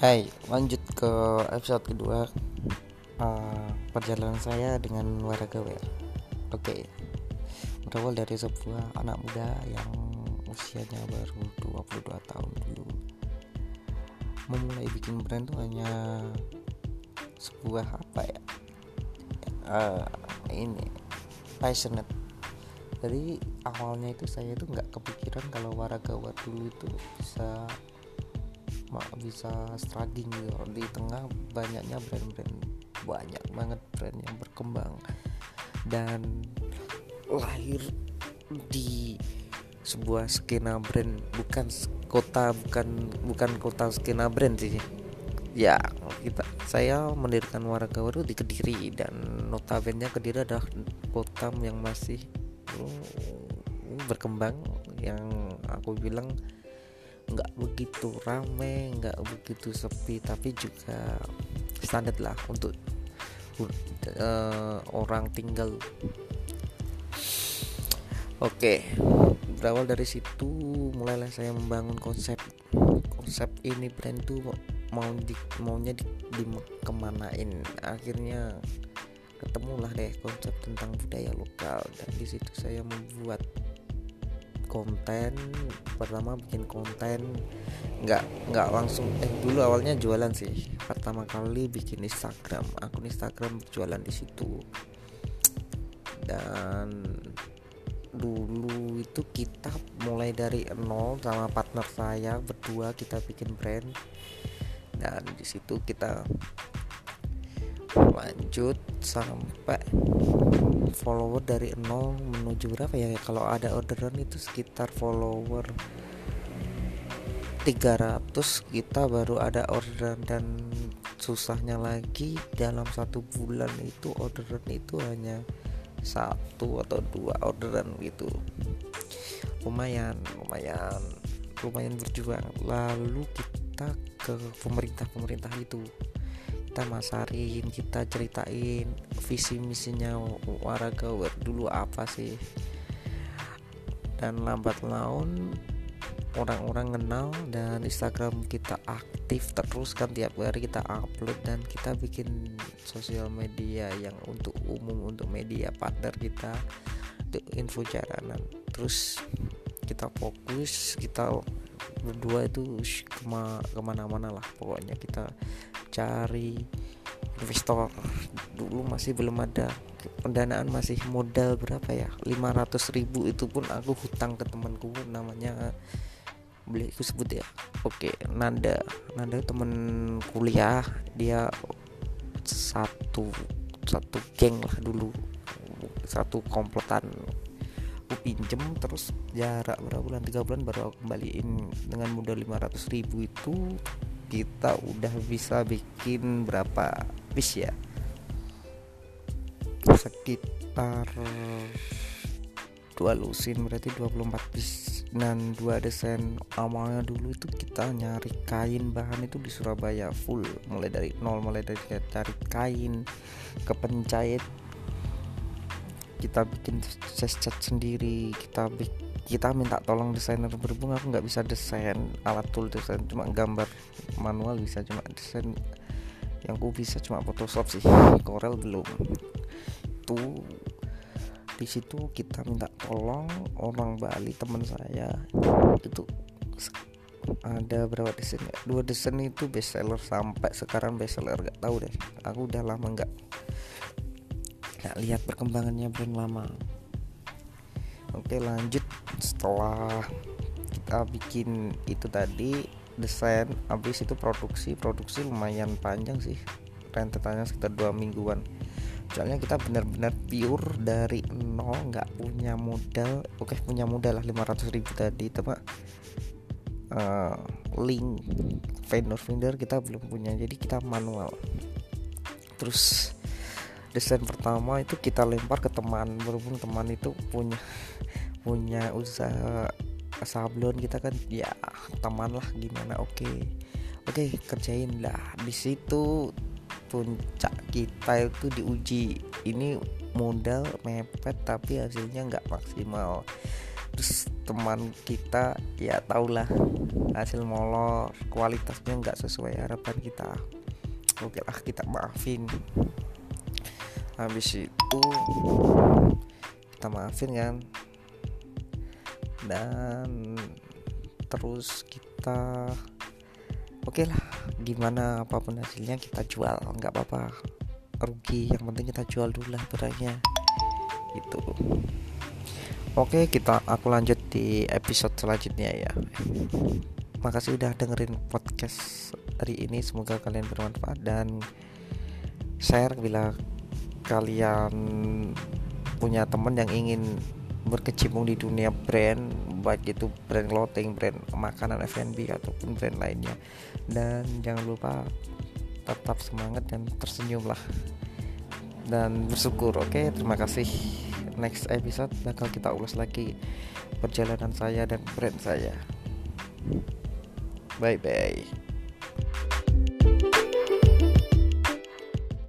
Hai, lanjut ke episode kedua uh, Perjalanan saya dengan Waragawer Oke Berawal dari sebuah anak muda yang usianya baru 22 tahun dulu. Memulai bikin brand itu hanya sebuah apa ya? Uh, Ini passionate. Jadi awalnya itu saya itu nggak kepikiran kalau Waragawer dulu itu bisa bisa struggling gitu. Di tengah banyaknya brand-brand banyak banget brand yang berkembang. Dan lahir di sebuah skena brand bukan kota bukan bukan kota skena brand sih. Ya kita saya mendirikan warga baru di Kediri dan notabene Kediri adalah kota yang masih uh, berkembang yang aku bilang nggak begitu rame nggak begitu sepi tapi juga standar lah untuk uh, orang tinggal. Oke berawal dari situ mulailah saya membangun konsep konsep ini brand tuh mau di maunya di, di kemanain. Akhirnya ketemulah deh konsep tentang budaya lokal dan di situ saya membuat konten pertama bikin konten nggak nggak langsung eh dulu awalnya jualan sih. Pertama kali bikin Instagram akun Instagram berjualan di situ. Dan dulu itu kita mulai dari nol sama partner saya berdua kita bikin brand. Dan di situ kita lanjut sampai follower dari 0 menuju berapa ya? Kalau ada orderan itu sekitar follower 300 kita baru ada orderan dan susahnya lagi dalam satu bulan itu orderan itu hanya satu atau dua orderan gitu. Lumayan lumayan lumayan berjuang. Lalu kita ke pemerintah pemerintah itu kita masarin kita ceritain visi misinya warga dulu apa sih. Dan lambat laun orang-orang kenal dan Instagram kita aktif terus kan tiap hari kita upload dan kita bikin sosial media yang untuk umum untuk media partner kita untuk info jalanan. Terus kita fokus kita berdua itu kema ke mana-mana lah pokoknya. Kita cari investor. Dulu masih belum ada. Pendanaan masih modal berapa ya? 500 ribu itu pun aku hutang ke temanku namanya boleh aku sebut ya? Oke Nanda. Nanda temen kuliah. Dia satu satu geng lah dulu. Satu komplotan. Aku pinjem terus jarak berapa bulan? Tiga bulan baru aku kembaliin. Dengan modal 500 ribu itu kita udah bisa bikin berapa piece ya? Sekitar dua lusin berarti 24 piece dan dua desain awalnya dulu itu kita nyari kain bahan itu di Surabaya full. Mulai dari nol mulai dari cari kain ke penjahit kita bikin cat sendiri kita bikin kita minta tolong desainer berhubung aku nggak bisa desain alat tool desain cuma gambar manual bisa cuma desain yang ku bisa cuma Photoshop sih Corel belum. Itu di situ kita minta tolong orang Bali teman saya itu ada berapa desain ya? dua desain itu best seller sampai sekarang best seller gak tahu deh. Aku udah lama nggak nggak lihat perkembangannya brand lama. Oke lanjut setelah kita bikin itu tadi desain habis itu produksi. Produksi lumayan panjang sih rentetannya sekitar dua mingguan. Soalnya kita benar-benar pure dari nol nggak punya modal. Oke punya modal lah 500 ribu tadi. Tapi uh, link vendor vendor kita belum punya jadi kita manual. Terus desain pertama itu kita lempar ke teman. Berhubung teman itu punya punya usaha sablon kita kan ya teman lah gimana oke. Okay. oke okay, kerjain lah. Di situ puncak kita itu diuji. Ini modal mepet tapi hasilnya nggak maksimal. Terus teman kita ya tahulah hasil molor kualitasnya nggak sesuai harapan kita. Oke lah kita maafin. Habis itu kita maafin kan dan terus kita oke lah gimana apa pun hasilnya kita jual. Nggak apa-apa rugi. Yang penting kita jual dulu lah barangnya. Itu oke kita aku lanjut di episode selanjutnya ya. Makasih udah dengerin podcast hari ini. Semoga kalian bermanfaat. Dan share bila kalian punya teman yang ingin berkecimpung di dunia brand baik itu brand clothing, brand makanan F&B ataupun brand lainnya. Dan jangan lupa tetap semangat dan tersenyum lah dan bersyukur. Oke, terima kasih. Next episode bakal kita ulas lagi perjalanan saya dan brand saya. Bye bye.